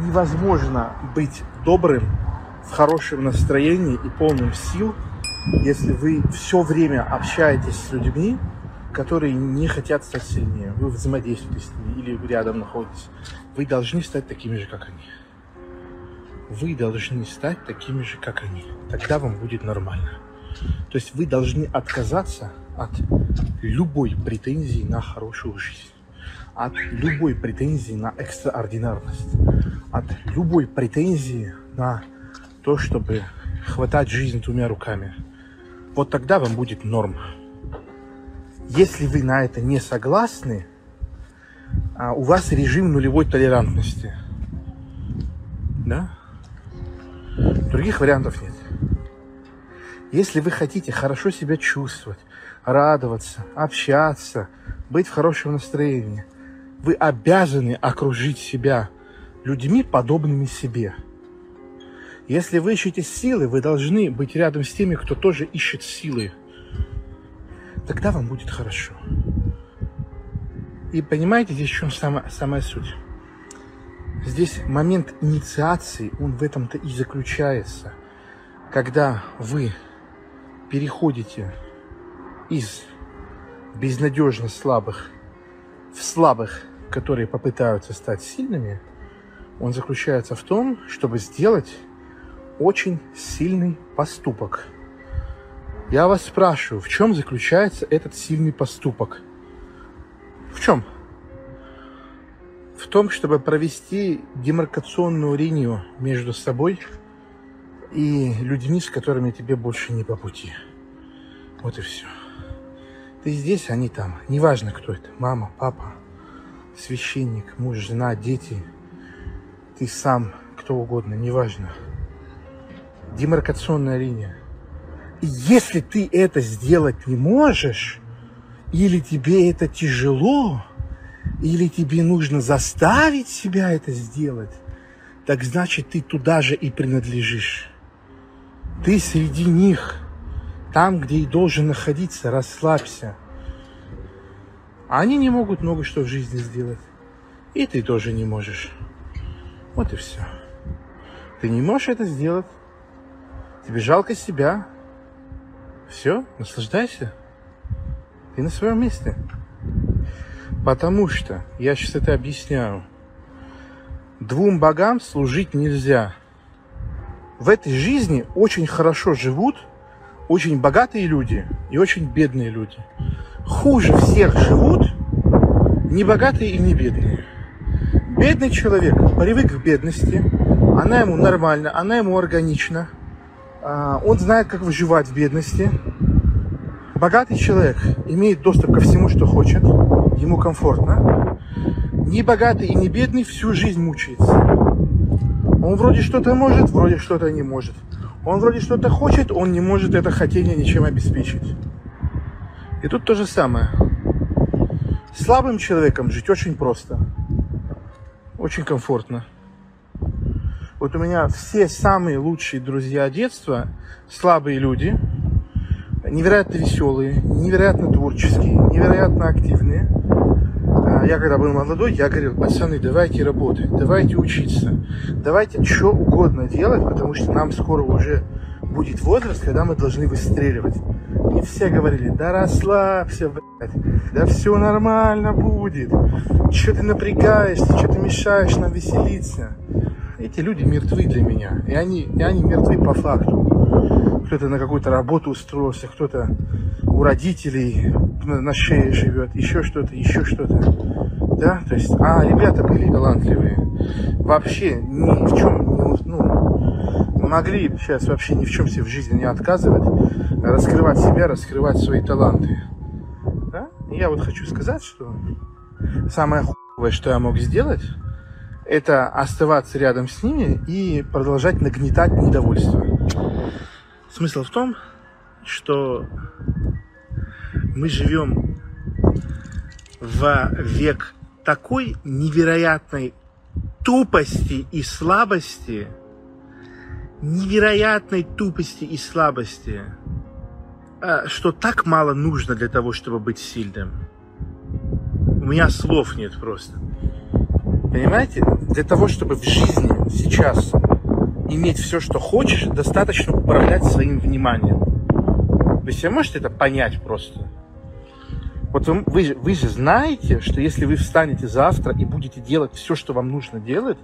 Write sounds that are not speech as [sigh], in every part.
невозможно быть добрым, в хорошем настроении и полным сил, если вы все время общаетесь с людьми, которые не хотят стать сильнее. Вы взаимодействуете с ними или рядом находитесь. Вы должны стать такими же, как они. Вы должны стать такими же, как они. Тогда вам будет нормально. То есть вы должны отказаться от любой претензии на хорошую жизнь, от любой претензии на экстраординарность, от любой претензии на то, чтобы хватать жизнь двумя руками. Вот тогда вам будет норм. Если вы на это не согласны, а, у вас режим нулевой толерантности. Да? Других вариантов нет. Если вы хотите хорошо себя чувствовать, радоваться, общаться, быть в хорошем настроении, вы обязаны окружить себя людьми, подобными себе – если вы ищете силы, вы должны быть рядом с теми, кто тоже ищет силы. Тогда вам будет хорошо. И понимаете, здесь в чем самая, самая суть? Здесь момент инициации, он в этом-то и заключается. Когда вы переходите из безнадежно слабых в слабых, которые попытаются стать сильными, он заключается в том, чтобы сделать очень сильный поступок. Я вас спрашиваю, в чем заключается этот сильный поступок? В чем? В том, чтобы провести демаркационную линию между собой и людьми, с которыми тебе больше не по пути. Вот и все. Ты здесь, они там. Неважно, кто это. Мама, папа, священник, муж, жена, дети. Ты сам, кто угодно, неважно демаркационная линия. И если ты это сделать не можешь, или тебе это тяжело, или тебе нужно заставить себя это сделать, так значит ты туда же и принадлежишь. Ты среди них, там, где и должен находиться, расслабься. Они не могут много что в жизни сделать. И ты тоже не можешь. Вот и все. Ты не можешь это сделать. Тебе жалко себя. Все, наслаждайся. Ты на своем месте. Потому что, я сейчас это объясняю, двум богам служить нельзя. В этой жизни очень хорошо живут очень богатые люди и очень бедные люди. Хуже всех живут не богатые и не бедные. Бедный человек привык к бедности, она ему нормальна, она ему органична – а, он знает, как выживать в бедности. Богатый человек имеет доступ ко всему, что хочет. Ему комфортно. Не богатый и не бедный всю жизнь мучается. Он вроде что-то может, вроде что-то не может. Он вроде что-то хочет, он не может это хотение ничем обеспечить. И тут то же самое. Слабым человеком жить очень просто. Очень комфортно. Вот у меня все самые лучшие друзья детства, слабые люди, невероятно веселые, невероятно творческие, невероятно активные. А я когда был молодой, я говорил, пацаны, давайте работать, давайте учиться, давайте что угодно делать, потому что нам скоро уже будет возраст, когда мы должны выстреливать. И все говорили, да расслабься, блядь, да все нормально будет. Что ты напрягаешься, что ты мешаешь нам веселиться эти люди мертвы для меня. И они, и они мертвы по факту. Кто-то на какую-то работу устроился, кто-то у родителей на шее живет, еще что-то, еще что-то. Да, то есть, а ребята были талантливые. Вообще ни в чем ну, могли сейчас вообще ни в чем себе в жизни не отказывать, раскрывать себя, раскрывать свои таланты. Да? Я вот хочу сказать, что самое худое, что я мог сделать, это оставаться рядом с ними и продолжать нагнетать недовольство. Смысл в том, что мы живем в век такой невероятной тупости и слабости, невероятной тупости и слабости, а, что так мало нужно для того, чтобы быть сильным. У меня слов нет просто. Понимаете? Для того, чтобы в жизни сейчас иметь все, что хочешь, достаточно управлять своим вниманием. Вы себе можете это понять просто? Вот вы, вы, вы же знаете, что если вы встанете завтра и будете делать все, что вам нужно делать,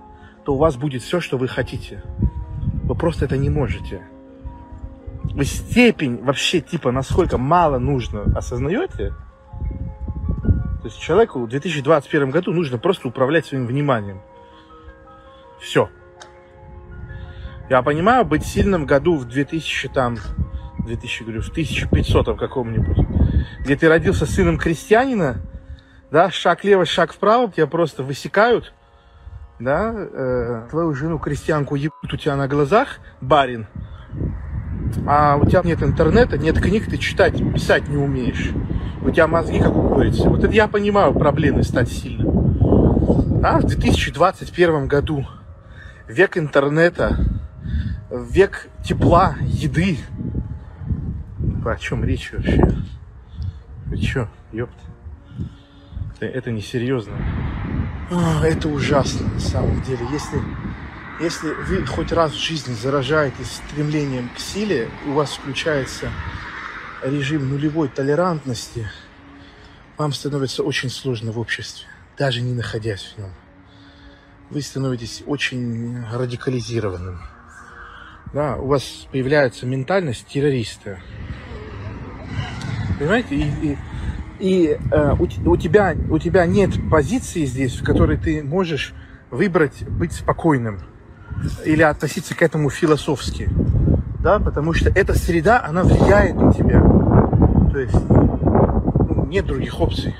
то у вас будет все, что вы хотите. Вы просто это не можете. Вы степень вообще, типа, насколько мало нужно, осознаете? То есть человеку в 2021 году нужно просто управлять своим вниманием. Все. Я понимаю, быть сильным году в 2000 там, 2000, говорю, в 1500 каком-нибудь, где ты родился сыном крестьянина, да, шаг лево, шаг вправо, тебя просто высекают, да, э, твою жену крестьянку ебут у тебя на глазах, барин, а у тебя нет интернета, нет книг, ты читать, писать не умеешь. У тебя мозги как у курицы. Вот это я понимаю проблемы стать сильным. А в 2021 году век интернета, век тепла, еды. О чем речь вообще? Вы чё, ёпт? Это, это несерьезно. А, это ужасно, на самом деле. Если, если вы хоть раз в жизни заражаетесь стремлением к силе, у вас включается режим нулевой толерантности, вам становится очень сложно в обществе, даже не находясь в нем. Вы становитесь очень радикализированным. Да, у вас появляется ментальность террориста. Понимаете? И, и, и э, у, у, тебя, у тебя нет позиции здесь, в которой ты можешь выбрать быть спокойным или относиться к этому философски. Да, потому что эта среда, она влияет на тебя. То есть ну, нет других опций.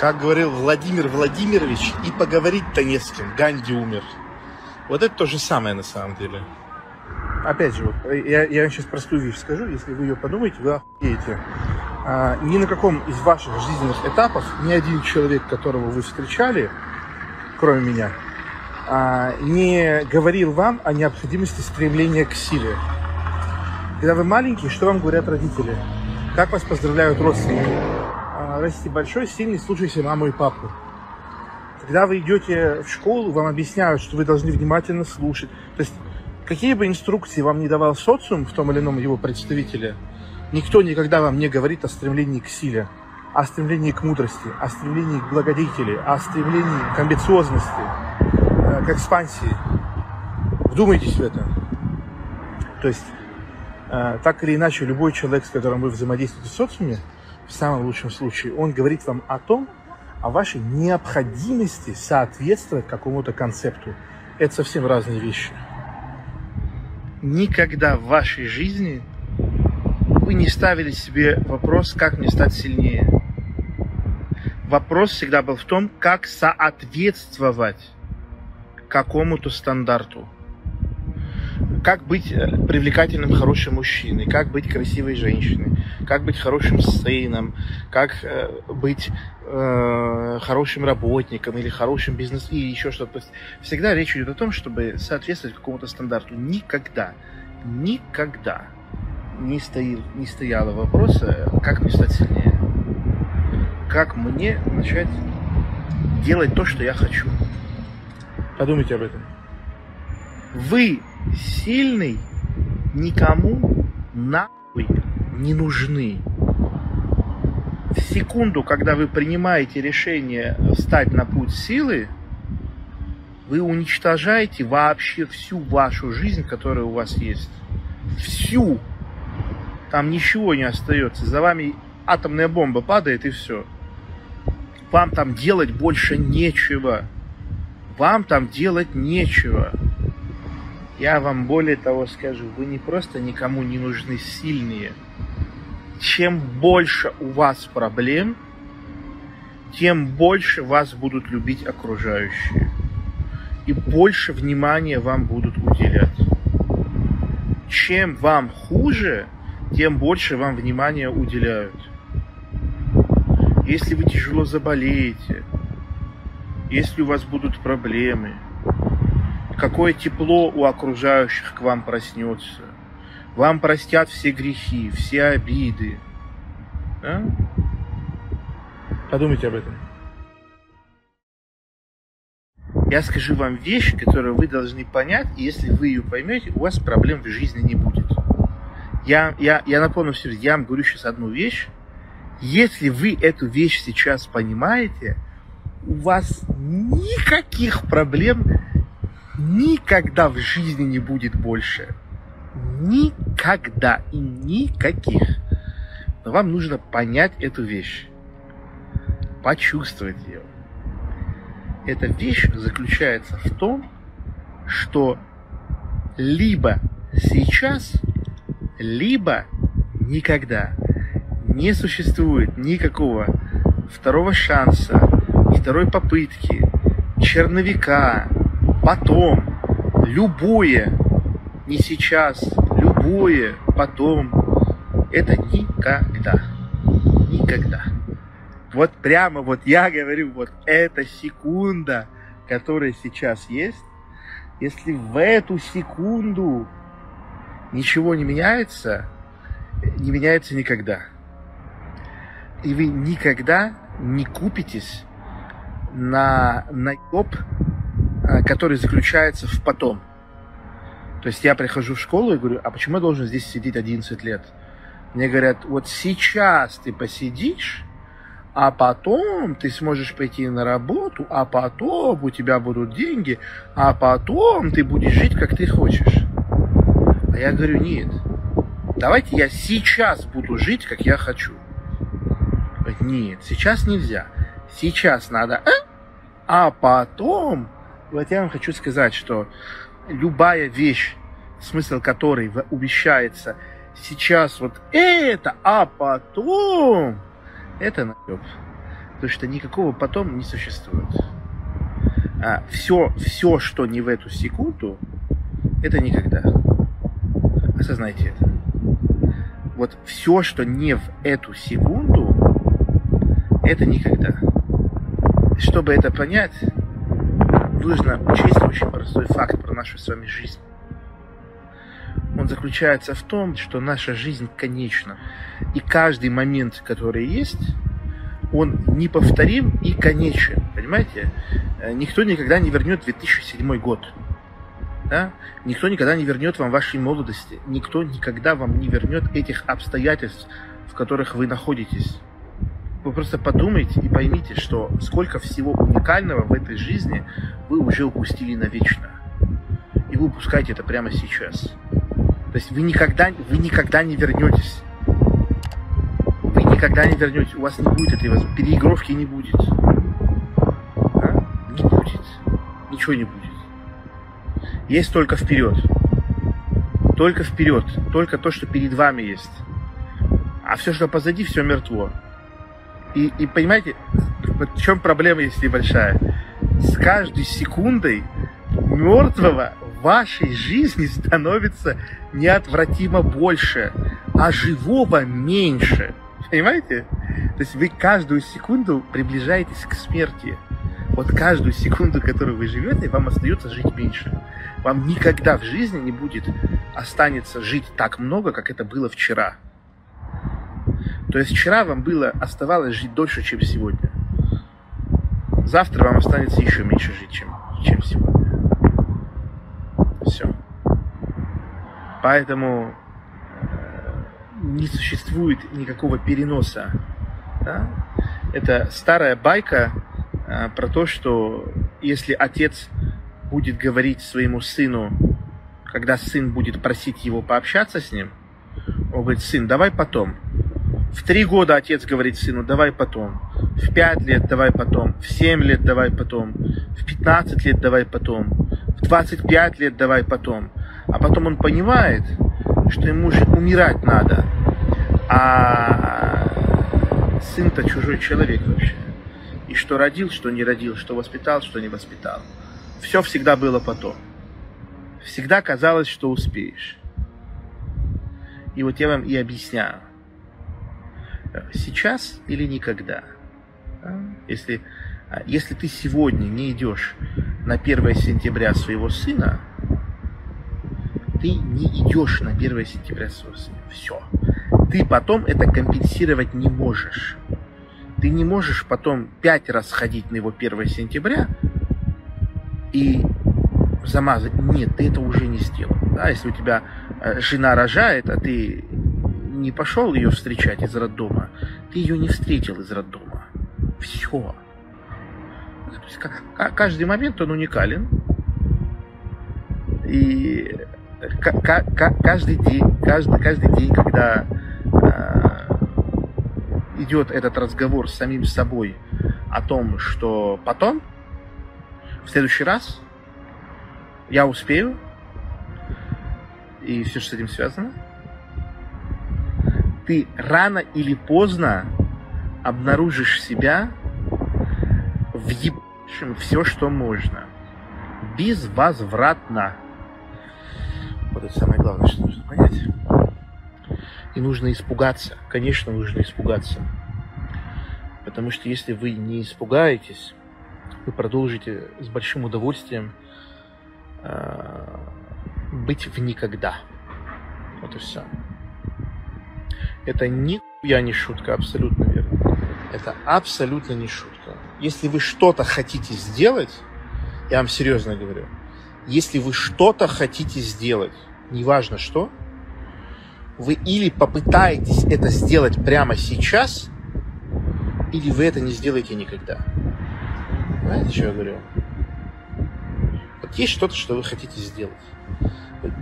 Как говорил Владимир Владимирович, и поговорить-то не с кем. Ганди умер. Вот это то же самое на самом деле опять же, вот, я, я сейчас простую вещь скажу, если вы ее подумаете, вы охуеете. А, ни на каком из ваших жизненных этапов ни один человек, которого вы встречали, кроме меня, а, не говорил вам о необходимости стремления к силе. Когда вы маленькие, что вам говорят родители? Как вас поздравляют родственники? А, расти большой, сильный, слушайся маму и папу. Когда вы идете в школу, вам объясняют, что вы должны внимательно слушать. То есть Какие бы инструкции вам не давал социум в том или ином его представителе, никто никогда вам не говорит о стремлении к силе, о стремлении к мудрости, о стремлении к благодетели, о стремлении к амбициозности, э, к экспансии. Вдумайтесь в это. То есть, э, так или иначе, любой человек, с которым вы взаимодействуете в социуме, в самом лучшем случае, он говорит вам о том, о вашей необходимости соответствовать какому-то концепту. Это совсем разные вещи никогда в вашей жизни вы не ставили себе вопрос, как мне стать сильнее. Вопрос всегда был в том, как соответствовать какому-то стандарту. Как быть э, привлекательным, хорошим мужчиной, как быть красивой женщиной, как быть хорошим сыном, как э, быть э, хорошим работником или хорошим бизнесом или еще что-то. То есть всегда речь идет о том, чтобы соответствовать какому-то стандарту. Никогда, никогда не, стоял, не стояло вопроса, как мне стать сильнее. Как мне начать делать то, что я хочу. Подумайте об этом. Вы сильный никому нахуй не нужны в секунду, когда вы принимаете решение встать на путь силы, вы уничтожаете вообще всю вашу жизнь, которая у вас есть. Всю. Там ничего не остается. За вами атомная бомба падает и все. Вам там делать больше нечего. Вам там делать нечего. Я вам более того скажу, вы не просто никому не нужны сильные – чем больше у вас проблем, тем больше вас будут любить окружающие. И больше внимания вам будут уделять. Чем вам хуже, тем больше вам внимания уделяют. Если вы тяжело заболеете, если у вас будут проблемы, какое тепло у окружающих к вам проснется, вам простят все грехи, все обиды. А? Подумайте об этом. Я скажу вам вещь, которую вы должны понять, и если вы ее поймете, у вас проблем в жизни не будет. Я, я, я напомню все, я вам говорю сейчас одну вещь. Если вы эту вещь сейчас понимаете, у вас никаких проблем никогда в жизни не будет больше. Никогда и никаких. Но вам нужно понять эту вещь, почувствовать ее. Эта вещь заключается в том, что либо сейчас, либо никогда не существует никакого второго шанса, второй попытки, черновика, потом, любое, не сейчас, любое, потом, это никогда, никогда. Вот прямо вот я говорю, вот эта секунда, которая сейчас есть, если в эту секунду ничего не меняется, не меняется никогда. И вы никогда не купитесь на наеб, а, который заключается в потом. То есть я прихожу в школу и говорю, а почему я должен здесь сидеть 11 лет? Мне говорят, вот сейчас ты посидишь, а потом ты сможешь пойти на работу, а потом у тебя будут деньги, а потом ты будешь жить, как ты хочешь. А я говорю, нет, давайте я сейчас буду жить, как я хочу. Нет, сейчас нельзя. Сейчас надо, а, а потом, вот я вам хочу сказать, что любая вещь, смысл которой умещается сейчас вот это, а потом это наеб. Потому что никакого потом не существует. А все, все, что не в эту секунду, это никогда. Осознайте это. Вот все, что не в эту секунду, это никогда. Чтобы это понять, нужно учесть очень простой факт про нашу с вами жизнь. Он заключается в том, что наша жизнь конечна. И каждый момент, который есть, он неповторим и конечен. Понимаете? Э, никто никогда не вернет 2007 год. Да? Никто никогда не вернет вам вашей молодости. Никто никогда вам не вернет этих обстоятельств, в которых вы находитесь. Вы просто подумайте и поймите, что сколько всего уникального в этой жизни вы уже упустили навечно. И вы упускаете это прямо сейчас. То есть вы никогда, вы никогда не вернетесь вы никогда не вернете, у вас не будет этой возможности, переигровки не будет. А? Не будет. Ничего не будет. Есть только вперед. Только вперед. Только то, что перед вами есть. А все, что позади, все мертво. И, и понимаете, в чем проблема есть небольшая? С каждой секундой мертвого в вашей жизни становится неотвратимо больше, а живого меньше. Понимаете? То есть вы каждую секунду приближаетесь к смерти. Вот каждую секунду, которую вы живете, вам остается жить меньше. Вам никогда в жизни не будет останется жить так много, как это было вчера. То есть вчера вам было, оставалось жить дольше, чем сегодня. Завтра вам останется еще меньше жить, чем, чем сегодня. Все. Поэтому не существует никакого переноса. Да? Это старая байка а, про то, что если отец будет говорить своему сыну, когда сын будет просить его пообщаться с ним, он говорит, сын, давай потом. В три года отец говорит сыну, давай потом. В пять лет давай потом. В семь лет давай потом. В пятнадцать лет давай потом. В двадцать пять лет давай потом. А потом он понимает, что ему же умирать надо. А сын-то чужой человек вообще. И что родил, что не родил, что воспитал, что не воспитал. Все всегда было потом. Всегда казалось, что успеешь. И вот я вам и объясняю. Сейчас или никогда. Если, если ты сегодня не идешь на 1 сентября своего сына, ты не идешь на 1 сентября своего сына. Все. Ты потом это компенсировать не можешь. Ты не можешь потом пять раз ходить на его 1 сентября и замазать. Нет, ты это уже не сделал. Да, если у тебя э, жена рожает, а ты не пошел ее встречать из роддома, ты ее не встретил из роддома. Все. Каждый момент он уникален. И каждый день, каждый, каждый день, когда э, идет этот разговор с самим собой о том, что потом, в следующий раз, я успею, и все, что с этим связано, ты рано или поздно обнаружишь себя в ебашем все, что можно. Безвозвратно. Вот это самое главное, что нужно понять. И нужно испугаться. Конечно, нужно испугаться. Потому что если вы не испугаетесь, вы продолжите с большим удовольствием э, быть в никогда. Вот и все. Это нихуя не шутка, абсолютно верно. Это абсолютно не шутка. Если вы что-то хотите сделать, я вам серьезно говорю, если вы что-то хотите сделать, неважно что, вы или попытаетесь это сделать прямо сейчас, или вы это не сделаете никогда. Знаете, что я говорю? Вот есть что-то, что вы хотите сделать.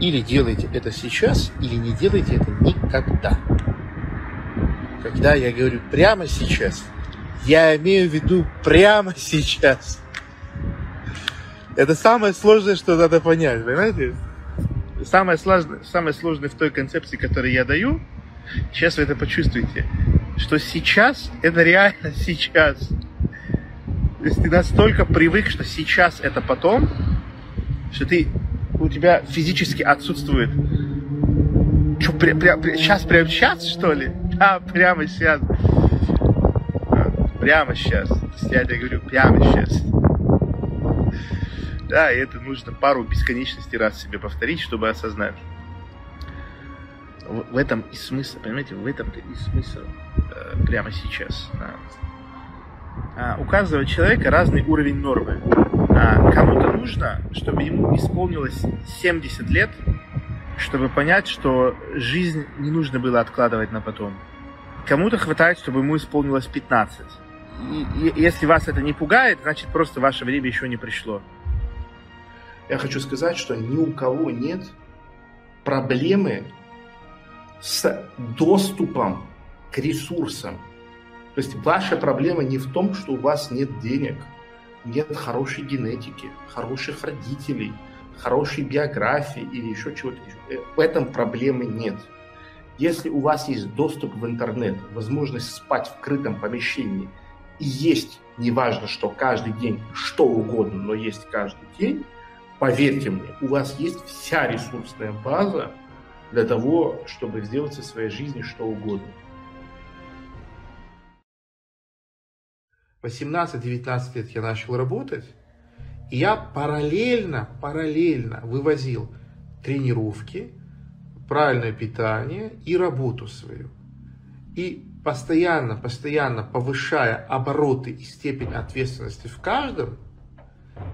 Или делаете это сейчас, или не делаете это никогда. Когда я говорю прямо сейчас, я имею в виду прямо сейчас. Это самое сложное, что надо понять, понимаете? Самое сложное, самое сложное в той концепции, которую я даю, сейчас вы это почувствуете, что сейчас это реально сейчас. То есть ты настолько привык, что сейчас это потом, что ты у тебя физически отсутствует. Что, пря, пря, пря, сейчас, прямо сейчас, что ли? [laughs] Да, прямо сейчас. Прямо сейчас. Я тебе говорю, прямо сейчас. Да, и это нужно пару бесконечностей раз себе повторить, чтобы осознать. В, в этом и смысл, понимаете, в этом и смысл э, прямо сейчас. Да. А, у каждого человека разный уровень нормы. А, кому-то нужно, чтобы ему исполнилось 70 лет, чтобы понять, что жизнь не нужно было откладывать на потом. Кому-то хватает, чтобы ему исполнилось 15. И, и если вас это не пугает, значит просто ваше время еще не пришло. Я хочу сказать, что ни у кого нет проблемы с доступом к ресурсам. То есть ваша проблема не в том, что у вас нет денег, нет хорошей генетики, хороших родителей, хорошей биографии или еще чего-то. Э, в этом проблемы нет. Если у вас есть доступ в интернет, возможность спать в крытом помещении и есть, неважно что, каждый день, что угодно, но есть каждый день, поверьте мне, у вас есть вся ресурсная база для того, чтобы сделать со своей жизни что угодно. 18-19 лет я начал работать, и я параллельно, параллельно вывозил тренировки, правильное питание и работу свою. И постоянно, постоянно повышая обороты и степень ответственности в каждом,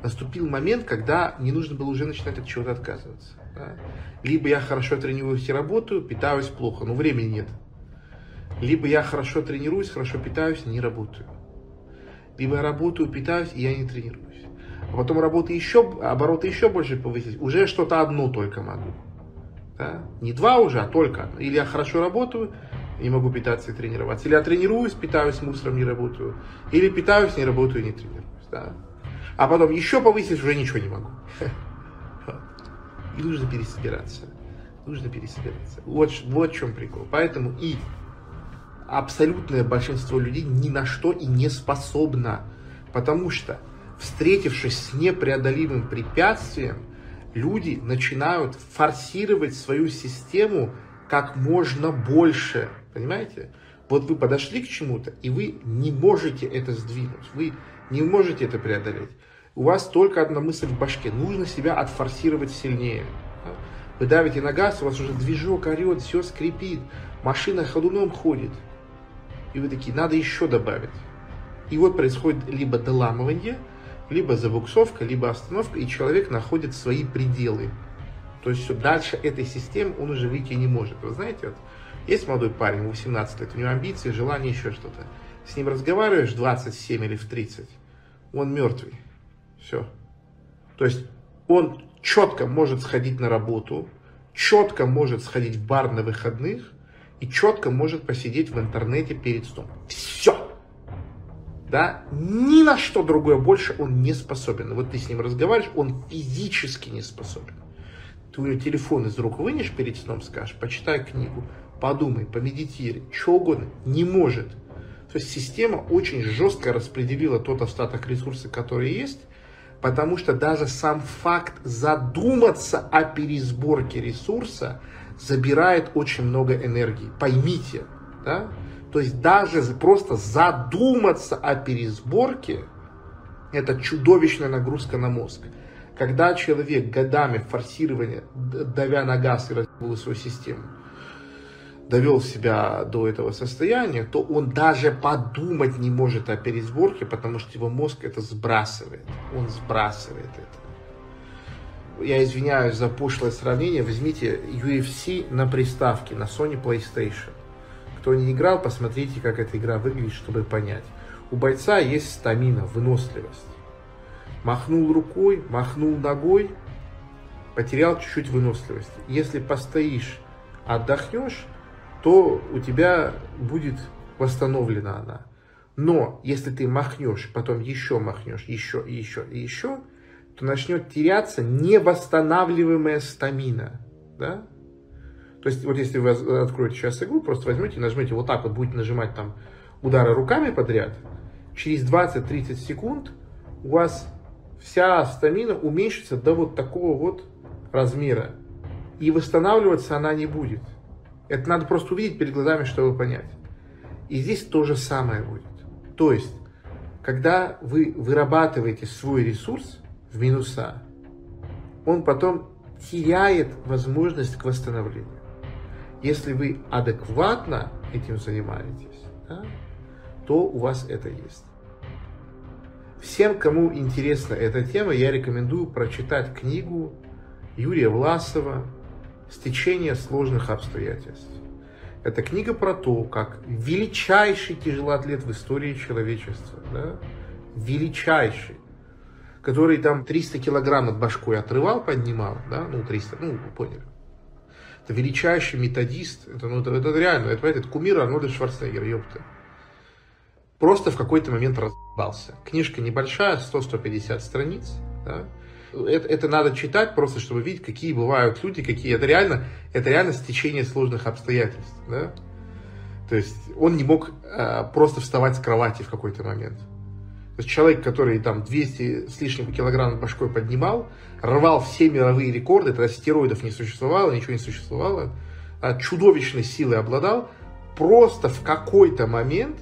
наступил момент, когда не нужно было уже начинать от чего-то отказываться. Да? Либо я хорошо тренируюсь и работаю, питаюсь плохо, но времени нет. Либо я хорошо тренируюсь, хорошо питаюсь, не работаю. Либо я работаю, питаюсь, и я не тренируюсь. А потом работы еще, обороты еще больше повысить. Уже что-то одно только могу. Да? Не два уже, а только. Или я хорошо работаю, не могу питаться и тренироваться. Или я тренируюсь, питаюсь мусором, не работаю. Или питаюсь, не работаю, не тренируюсь. Да? А потом еще повысить уже ничего не могу. [laughs] И нужно пересобираться. Нужно пересобираться. Вот, вот в чем прикол. Поэтому и абсолютное большинство людей ни на что и не способно. Потому что, встретившись с непреодолимым препятствием, люди начинают форсировать свою систему как можно больше. Понимаете? Вот вы подошли к чему-то, и вы не можете это сдвинуть, вы не можете это преодолеть. У вас только одна мысль в башке. Нужно себя отфорсировать сильнее. Вы давите на газ, у вас уже движок орет, все скрипит, машина ходуном ходит. И вы такие, надо еще добавить. И вот происходит либо доламывание, Либо забуксовка, либо остановка, и человек находит свои пределы. То есть все, дальше этой системы он уже выйти не может. Вы знаете, вот, есть молодой парень, 18 лет, у него амбиции, желания, еще что-то. С ним разговариваешь 27 или в 30, он мертвый. Все. То есть он четко может сходить на работу, четко может сходить в бар на выходных и четко может посидеть в интернете перед сном. Все. Да, ни на что другое больше он не способен. Вот ты с ним разговариваешь, он физически не способен. Ты у него телефон из рук вынешь перед сном, скажешь, почитай книгу, подумай, помедитируй, что угодно. Не может. То есть система очень жестко распределила тот остаток ресурсов, который есть, потому что даже сам факт задуматься о пересборке ресурса забирает очень много энергии. Поймите, да? То есть даже просто задуматься о пересборке – это чудовищная нагрузка на мозг. Когда человек годами форсирования, давя на газ и развивал свою систему, довел себя до этого состояния, то он даже подумать не может о пересборке, потому что его мозг это сбрасывает. Он сбрасывает это. Я извиняюсь за пошлое сравнение. Возьмите UFC на приставке, на Sony PlayStation. Кто не играл, посмотрите, как эта игра выглядит, чтобы понять. У бойца есть стамина, выносливость. Махнул рукой, махнул ногой, потерял чуть-чуть выносливости. Если постоишь, отдохнешь, то у тебя будет восстановлена она. Но если ты махнешь, потом еще махнешь, еще еще еще, то начнет теряться невосстанавливаемая стамина. Да? То есть, вот если вы откроете сейчас игру, просто возьмете, нажмете вот так вот, будете нажимать там удары руками подряд, через 20-30 секунд у вас вся стамина уменьшится до вот такого вот размера. И восстанавливаться она не будет. Это надо просто увидеть перед глазами, чтобы понять. И здесь то же самое будет. То есть, когда вы вырабатываете свой ресурс в минуса, он потом теряет возможность к восстановлению. Если вы адекватно этим занимаетесь, да, то у вас это есть. Всем, кому интересна эта тема, я рекомендую прочитать книгу Юрия Власова «Стечение сложных обстоятельств». Это книга про то, как величайший тяжелоатлет в истории человечества, да, величайший, который там 300 килограмм над башкой отрывал, поднимал, да, ну 300, ну вы поняли. Это величайший методист, это, ну, это, это реально, это, это кумир Арнольда Шварценеггера, ёпта. Просто в какой-то момент разъебался. Книжка небольшая, 100-150 страниц, да, это, это надо читать просто, чтобы видеть, какие бывают люди, какие это реально, это реально стечение сложных обстоятельств, да. То есть он не мог э, просто вставать с кровати в какой-то момент. То есть человек, который там 200 с лишним килограмм башкой поднимал, рвал все мировые рекорды, тогда стероидов не существовало, ничего не существовало, а чудовищной силой обладал, просто в какой-то момент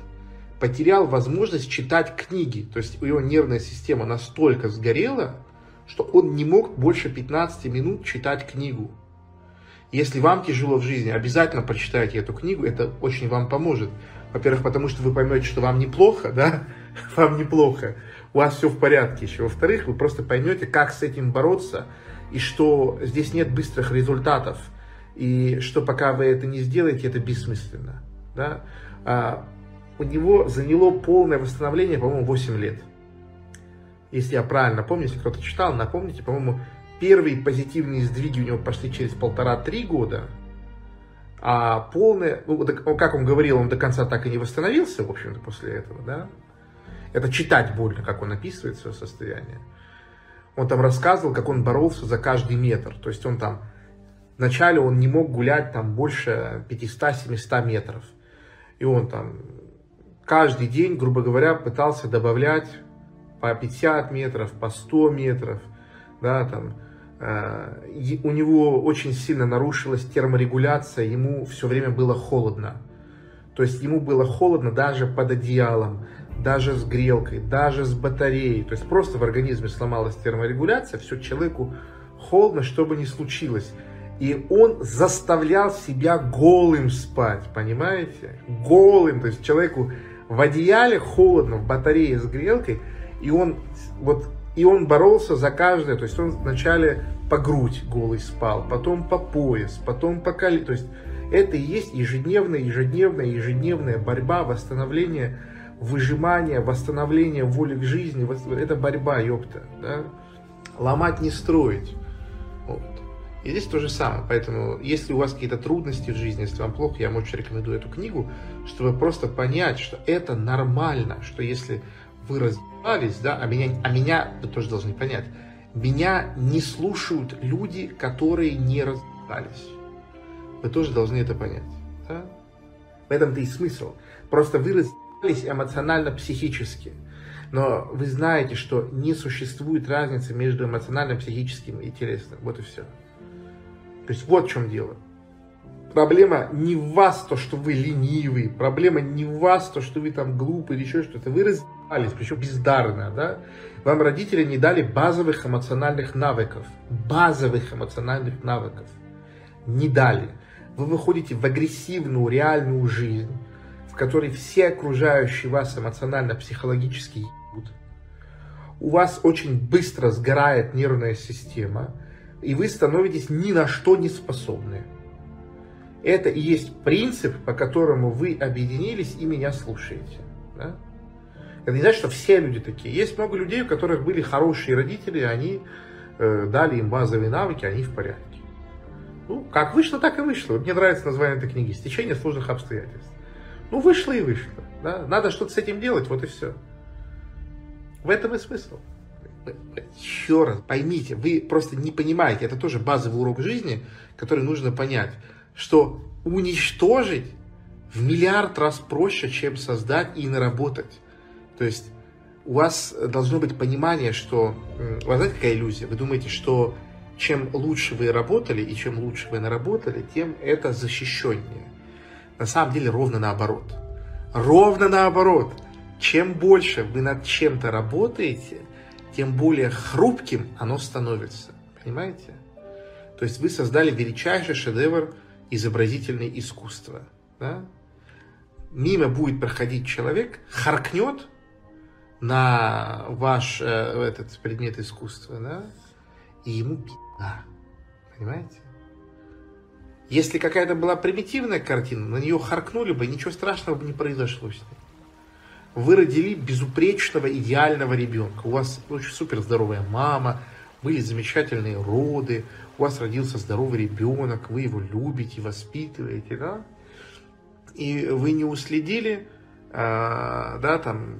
потерял возможность читать книги. То есть его нервная система настолько сгорела, что он не мог больше 15 минут читать книгу. Если вам тяжело в жизни, обязательно прочитайте эту книгу, это очень вам поможет. Во-первых, потому что вы поймете, что вам неплохо, да, [laughs] вам неплохо, у вас все в порядке еще. Во-вторых, вы просто поймете, как с этим бороться, и что здесь нет быстрых результатов, и что пока вы это не сделаете, это бессмысленно. Да? А, у него заняло полное восстановление, по-моему, 8 лет если я правильно помню, если кто-то читал, напомните, по-моему, первые позитивные сдвиги у него пошли через полтора-три года, а полное, ну, как он говорил, он до конца так и не восстановился, в общем-то, после этого, да. Это читать больно, как он описывает свое состояние. Он там рассказывал, как он боролся за каждый метр. То есть он там, вначале он не мог гулять там больше 500-700 метров. И он там каждый день, грубо говоря, пытался добавлять по 50 метров, по 100 метров, да, там, э, у него очень сильно нарушилась терморегуляция, ему все время было холодно. То есть ему было холодно даже под одеялом, даже с грелкой, даже с батареей. То есть просто в организме сломалась терморегуляция, все человеку холодно, что бы ни случилось. И он заставлял себя голым спать, понимаете? Голым, то есть человеку в одеяле холодно, в батарее с грелкой – и он вот И он боролся за каждое, то есть он вначале по грудь голый спал, потом по пояс, потом по колено. То есть это и есть ежедневная, ежедневная, ежедневная борьба, восстановление, выжимание, восстановление воли к жизни. Это борьба, ёпта. Да? Ломать не строить. Вот. И здесь то же самое. Поэтому, если у вас какие-то трудности в жизни, если вам плохо, я вам очень рекомендую эту книгу, чтобы просто понять, что это нормально, что если вы разбивались, да, а меня, а меня вы тоже должны понять, меня не слушают люди, которые не разбивались. Вы тоже должны это понять. Да? В этом-то и смысл. Просто вы разбивались эмоционально-психически. Но вы знаете, что не существует разницы между эмоционально-психическим и телесным. Вот и все. То есть вот в чем дело. Проблема не в вас, то, что вы ленивый. Проблема не в вас, то, что вы там глупый или еще что-то. Вы разбивались, причем бездарно, да? Вам родители не дали базовых эмоциональных навыков. Базовых эмоциональных навыков. Не дали вы выходите в агрессивную реальную жизнь, которой все окружающие вас эмоционально-психологически ебут. У вас очень быстро сгорает нервная система, и вы становитесь ни на что не способны. Это и есть принцип, по которому вы объединились и меня слушаете. Да? Это не значит, что все люди такие. Есть много людей, у которых были хорошие родители, они э, дали им базовые навыки, они в порядке. Ну, как вышло, так и вышло. Мне нравится название этой книги «Стечение сложных обстоятельств». Ну, вышло и вышло. Да? Надо что-то с этим делать, вот и все. В этом и смысл. Еще раз, поймите, вы просто не понимаете, это тоже базовый урок жизни, который нужно понять, что уничтожить в миллиард раз проще, чем создать и наработать. То есть у вас должно быть понимание, что... У вас знаете, какая иллюзия? Вы думаете, что чем лучше вы работали и чем лучше вы наработали, тем это защищеннее. На самом деле ровно наоборот. Ровно наоборот. Чем больше вы над чем-то работаете, тем более хрупким оно становится. Понимаете? То есть вы создали величайший шедевр изобразительное искусства. Да? Мимо будет проходить человек, харкнет на ваш э, этот предмет искусства, да? и ему да. Понимаете? Если какая-то была примитивная картина, на нее харкнули бы, ничего страшного бы не произошло с ней. Вы родили безупречного, идеального ребенка. У вас очень супер здоровая мама, были замечательные роды, у вас родился здоровый ребенок, вы его любите, воспитываете, да? И вы не уследили, а, да, там,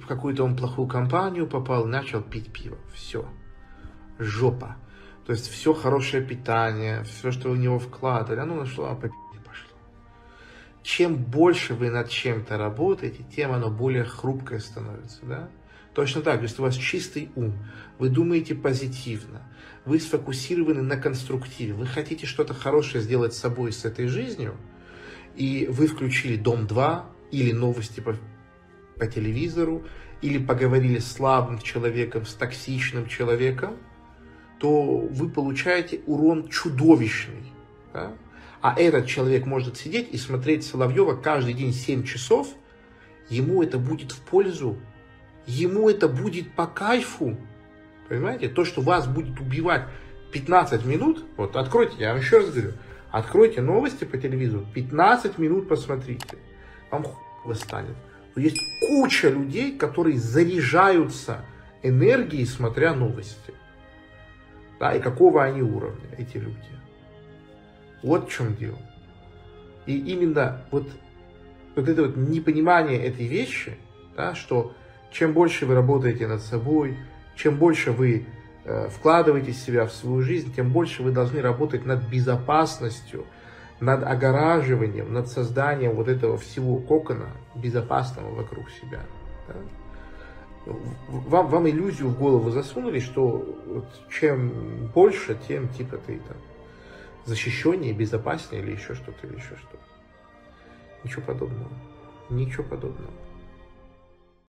в какую-то он плохую компанию попал, начал пить пиво. Все. Жопа. То есть все хорошее питание, все, что в него вкладывали, оно нашло, а по пошло. Чем больше вы над чем-то работаете, тем оно более хрупкое становится. Да? Точно так, если у вас чистый ум, вы думаете позитивно, вы сфокусированы на конструктиве, вы хотите что-то хорошее сделать с собой, с этой жизнью, и вы включили «Дом-2» или новости по, по телевизору, или поговорили с слабым человеком, с токсичным человеком – то вы получаете урон чудовищный. Да? А этот человек может сидеть и смотреть Соловьева каждый день 7 часов, ему это будет в пользу, ему это будет по кайфу. Понимаете? То, что вас будет убивать 15 минут, вот откройте, я вам еще раз говорю, откройте новости по телевизору, 15 минут посмотрите, вам хуй станет. Есть куча людей, которые заряжаются энергией, смотря новости да, и какого они уровня, эти люди. Вот в чем дело. И именно вот, вот это вот непонимание этой вещи, да, что чем больше вы работаете над собой, чем больше вы э, вкладываете себя в свою жизнь, тем больше вы должны работать над безопасностью, над огораживанием, над созданием вот этого всего кокона безопасного вокруг себя. Да? Вам, вам иллюзию в голову засунули, что чем больше, тем типа ты там защищеннее, безопаснее или еще что-то, или еще что-то. Ничего подобного. Ничего подобного.